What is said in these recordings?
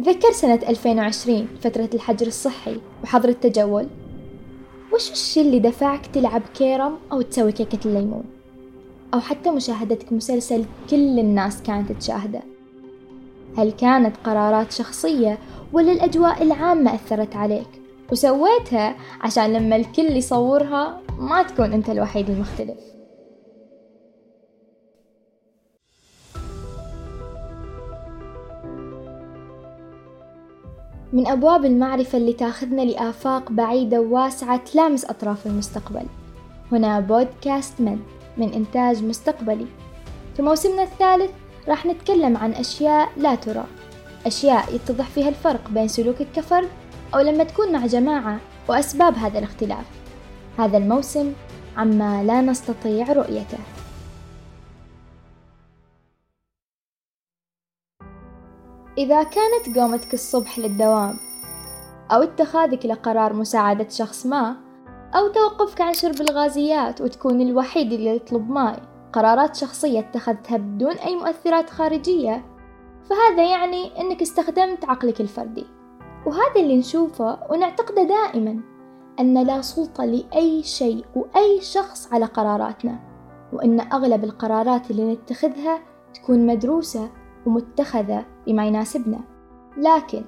تتذكر سنة 2020 فترة الحجر الصحي وحظر التجول؟ وش الشي اللي دفعك تلعب كيرم أو تسوي كيكة الليمون؟ أو حتى مشاهدتك مسلسل كل الناس كانت تشاهده؟ هل كانت قرارات شخصية ولا الأجواء العامة أثرت عليك؟ وسويتها عشان لما الكل يصورها ما تكون أنت الوحيد المختلف. من أبواب المعرفة اللي تاخذنا لآفاق بعيدة وواسعة تلامس أطراف المستقبل. هنا بودكاست من من إنتاج مستقبلي. في موسمنا الثالث راح نتكلم عن أشياء لا ترى أشياء يتضح فيها الفرق بين سلوكك كفرد أو لما تكون مع جماعة وأسباب هذا الاختلاف. هذا الموسم عما لا نستطيع رؤيته. إذا كانت قومتك الصبح للدوام أو اتخاذك لقرار مساعدة شخص ما أو توقفك عن شرب الغازيات وتكون الوحيد اللي يطلب ماي قرارات شخصية اتخذتها بدون أي مؤثرات خارجية فهذا يعني أنك استخدمت عقلك الفردي. وهذا اللي نشوفه ونعتقده دائما أن لا سلطة لأي شيء وأي شخص على قراراتنا وأن أغلب القرارات اللي نتخذها تكون مدروسة ومتخذة بما يناسبنا. لكن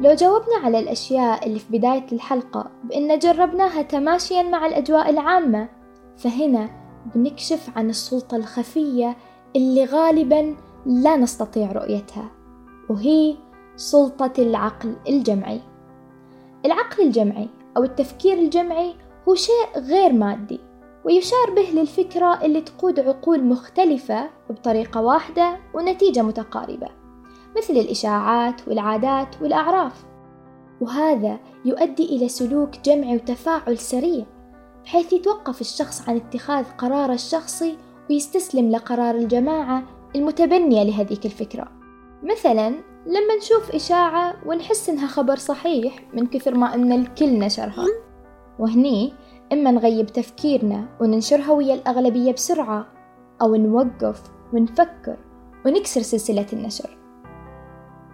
لو جاوبنا على الأشياء اللي في بداية الحلقة بأن جربناها تماشيا مع الأجواء العامة فهنا بنكشف عن السلطة الخفية اللي غالبا لا نستطيع رؤيتها وهي سلطة العقل الجمعي. العقل الجمعي أو التفكير الجمعي هو شيء غير مادي ويشار به للفكرة اللي تقود عقول مختلفة بطريقة واحدة ونتيجة متقاربة مثل الإشاعات والعادات والأعراف. وهذا يؤدي إلى سلوك جمعي وتفاعل سريع بحيث يتوقف الشخص عن اتخاذ قراره الشخصي ويستسلم لقرار الجماعة المتبنية لهذيك الفكرة. مثلا لما نشوف إشاعة ونحس إنها خبر صحيح من كثر ما إن الكل نشرها. وهني إما نغيب تفكيرنا وننشرها ويا الأغلبية بسرعة أو نوقف ونفكر ونكسر سلسلة النشر.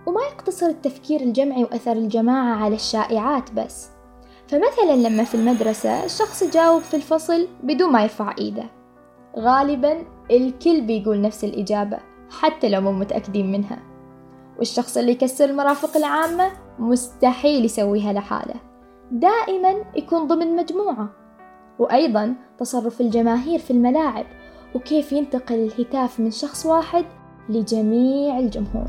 وما يقتصر التفكير الجمعي وأثر الجماعة على الشائعات بس. فمثلا لما في المدرسة الشخص يجاوب في الفصل بدون ما يرفع إيده. غالبا الكل بيقول نفس الإجابة حتى لو مو متأكدين منها. والشخص اللي يكسر المرافق العامة مستحيل يسويها لحاله. دائما يكون ضمن مجموعة. وأيضا تصرف الجماهير في الملاعب وكيف ينتقل الهتاف من شخص واحد لجميع الجمهور.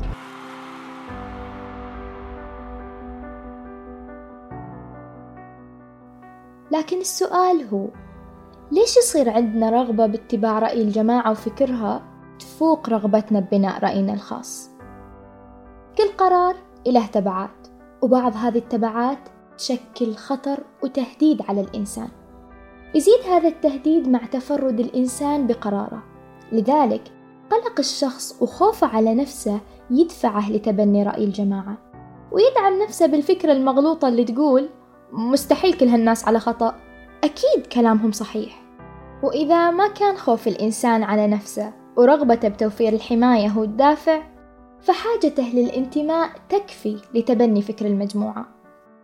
لكن السؤال هو ليش يصير عندنا رغبة باتباع رأي الجماعة وفكرها تفوق رغبتنا ببناء رأينا الخاص؟ كل قرار له تبعات وبعض هذه التبعات تشكل خطر وتهديد على الإنسان. يزيد هذا التهديد مع تفرد الإنسان بقراره. لذلك قلق الشخص وخوفه على نفسه يدفعه لتبني رأي الجماعة ويدعم نفسه بالفكرة المغلوطة اللي تقول مستحيل كل هالناس على خطأ. أكيد كلامهم صحيح. وإذا ما كان خوف الإنسان على نفسه ورغبته بتوفير الحماية هو الدافع فحاجته للانتماء تكفي لتبني فكر المجموعة.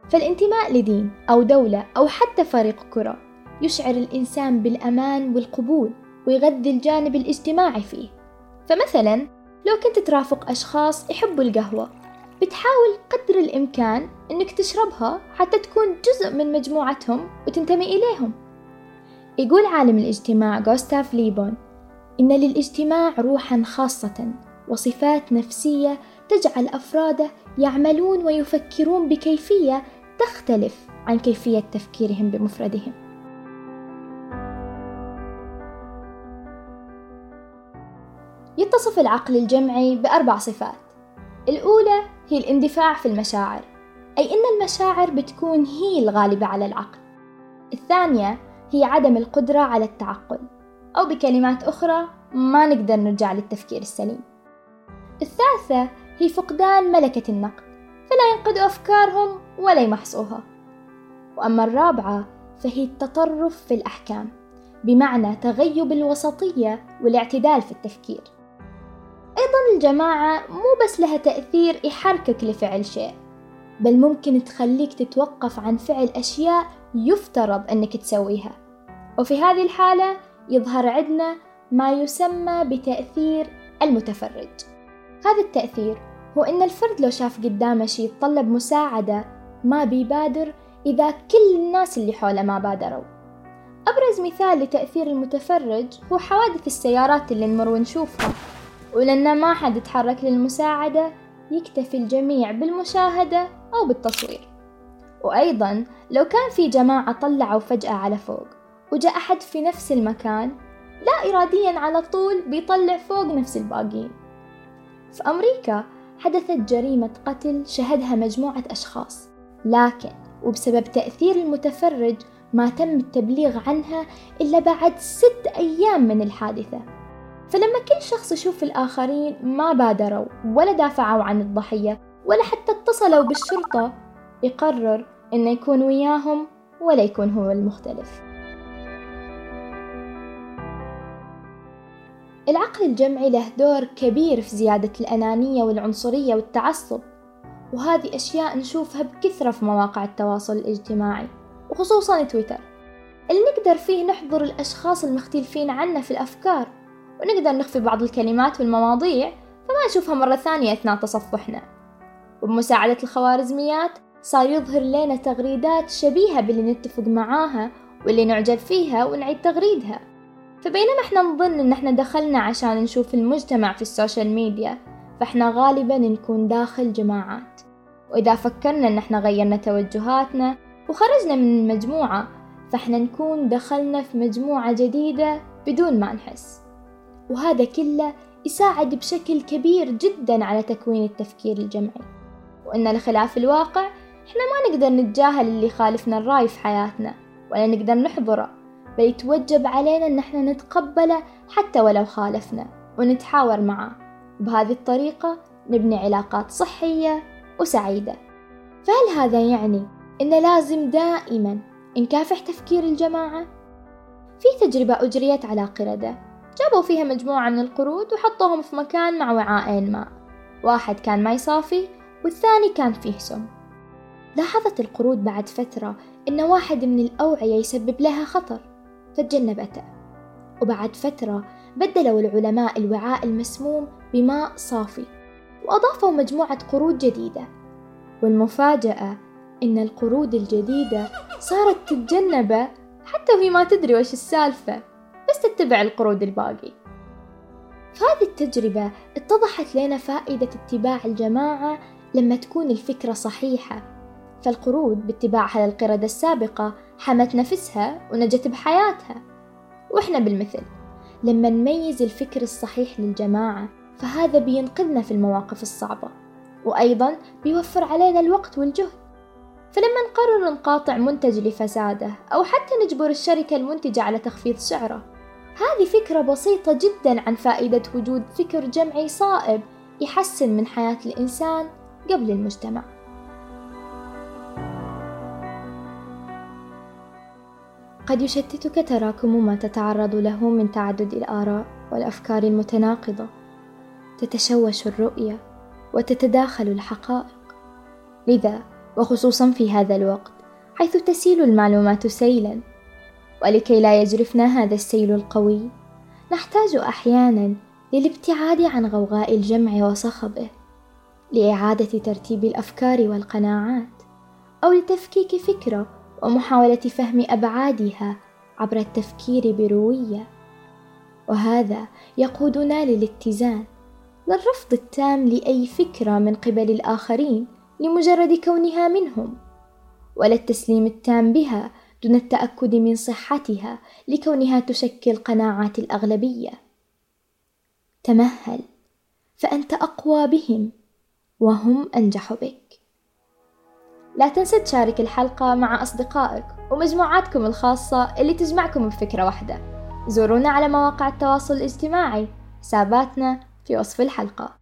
فالانتماء لدين أو دولة أو حتى فريق كرة يشعر الإنسان بالأمان والقبول ويغذي الجانب الاجتماعي فيه. فمثلا لو كنت ترافق أشخاص يحبوا القهوة بتحاول قدر الإمكان إنك تشربها حتى تكون جزء من مجموعتهم وتنتمي إليهم. يقول عالم الاجتماع غوستاف ليبون إن للاجتماع روحا خاصة وصفات نفسية تجعل أفراده يعملون ويفكرون بكيفية تختلف عن كيفية تفكيرهم بمفردهم. يتصف العقل الجمعي بأربع صفات. الأولى هي الاندفاع في المشاعر أي أن المشاعر بتكون هي الغالبة على العقل. الثانية هي عدم القدرة على التعقل أو بكلمات أخرى ما نقدر نرجع للتفكير السليم. الثالثة هي فقدان ملكة النقد فلا ينقدوا أفكارهم ولا يمحصوها. وأما الرابعة فهي التطرف في الأحكام بمعنى تغيب الوسطية والاعتدال في التفكير. أيضا الجماعة مو بس لها تأثير يحركك لفعل شيء بل ممكن تخليك تتوقف عن فعل أشياء يفترض أنك تسويها. وفي هذه الحالة يظهر عندنا ما يسمى بتأثير المتفرج. هذا التأثير هو إن الفرد لو شاف قدامه شي يتطلب مساعدة ما بيبادر إذا كل الناس اللي حوله ما بادروا. أبرز مثال لتأثير المتفرج هو حوادث السيارات اللي نمر ونشوفها. ولأن ما حد يتحرك للمساعدة يكتفي الجميع بالمشاهدة أو بالتصوير. وأيضا لو كان في جماعة طلعوا فجأة على فوق وجاء أحد في نفس المكان لا إراديا على طول بيطلع فوق نفس الباقين. في أمريكا حدثت جريمة قتل شهدها مجموعة أشخاص. لكن وبسبب تأثير المتفرج ما تم التبليغ عنها إلا بعد ست أيام من الحادثة. فلما كل شخص يشوف الآخرين ما بادروا ولا دافعوا عن الضحية ولا حتى اتصلوا بالشرطة يقرر إنه يكون وياهم ولا يكون هو المختلف. العقل الجمعي له دور كبير في زيادة الأنانية والعنصرية والتعصب وهذه أشياء نشوفها بكثرة في مواقع التواصل الاجتماعي وخصوصا تويتر. اللي نقدر فيه نحضر الأشخاص المختلفين عنا في الأفكار ونقدر نخفي بعض الكلمات والمواضيع فما نشوفها مرة ثانية أثناء تصفحنا. وبمساعدة الخوارزميات صار يظهر لنا تغريدات شبيهة باللي نتفق معاها واللي نعجب فيها ونعيد تغريدها. فبينما إحنا نظن إن إحنا دخلنا عشان نشوف المجتمع في السوشيال ميديا فإحنا غالبا نكون داخل جماعات. وإذا فكرنا إن إحنا غيرنا توجهاتنا وخرجنا من المجموعة فإحنا نكون دخلنا في مجموعة جديدة بدون ما نحس. وهذا كله يساعد بشكل كبير جدا على تكوين التفكير الجمعي. وإن لخلاف الواقع إحنا ما نقدر نتجاهل اللي خالفنا الرأي في حياتنا ولا نقدر نحضره بل يتوجب علينا إن إحنا نتقبله حتى ولو خالفنا ونتحاور معاه بهذه الطريقة نبني علاقات صحية وسعيدة. فهل هذا يعني إن لازم دائما نكافح تفكير الجماعة؟ في تجربة أجريت على قردة. جابوا فيها مجموعة من القرود وحطوهم في مكان مع وعاءين ماء. واحد كان ماي صافي والثاني كان فيه سم. لاحظت القرود بعد فترة إن واحد من الأوعية يسبب لها خطر فتجنبته. وبعد فترة بدلوا العلماء الوعاء المسموم بماء صافي وأضافوا مجموعة قرود جديدة. والمفاجأة إن القرود الجديدة صارت تتجنبه حتى وهي ما تدري وش السالفة. بس تتبع القرود الباقي. في هذه التجربة اتضحت لنا فائدة اتباع الجماعة لما تكون الفكرة صحيحة. فالقرود باتباعها للقردة السابقة حمت نفسها ونجت بحياتها. وإحنا بالمثل لما نميز الفكر الصحيح للجماعة فهذا بينقذنا في المواقف الصعبة وأيضا بيوفر علينا الوقت والجهد. فلما نقرر نقاطع منتج لفساده أو حتى نجبر الشركة المنتجة على تخفيض سعره هذه فكرة بسيطة جدا عن فائدة وجود فكر جمعي صائب يحسن من حياة الإنسان قبل المجتمع. قد يشتتك تراكم ما تتعرض له من تعدد الآراء والأفكار المتناقضة. تتشوش الرؤية وتتداخل الحقائق. لذا وخصوصا في هذا الوقت حيث تسيل المعلومات سيلا ولكي لا يجرفنا هذا السيل القوي. نحتاج أحيانا للابتعاد عن غوغاء الجمع وصخبه لإعادة ترتيب الأفكار والقناعات أو لتفكيك فكرة ومحاولة فهم أبعادها عبر التفكير بروية. وهذا يقودنا للاتزان. للرفض التام لأي فكرة من قبل الآخرين لمجرد كونها منهم ولا التسليم التام بها دون التأكد من صحتها لكونها تشكل قناعات الأغلبية. تمهل فأنت أقوى بهم وهم أنجح بك. لا تنسى تشارك الحلقة مع أصدقائك ومجموعاتكم الخاصة اللي تجمعكم بفكرة واحدة. زورونا على مواقع التواصل الاجتماعي. حساباتنا في وصف الحلقة.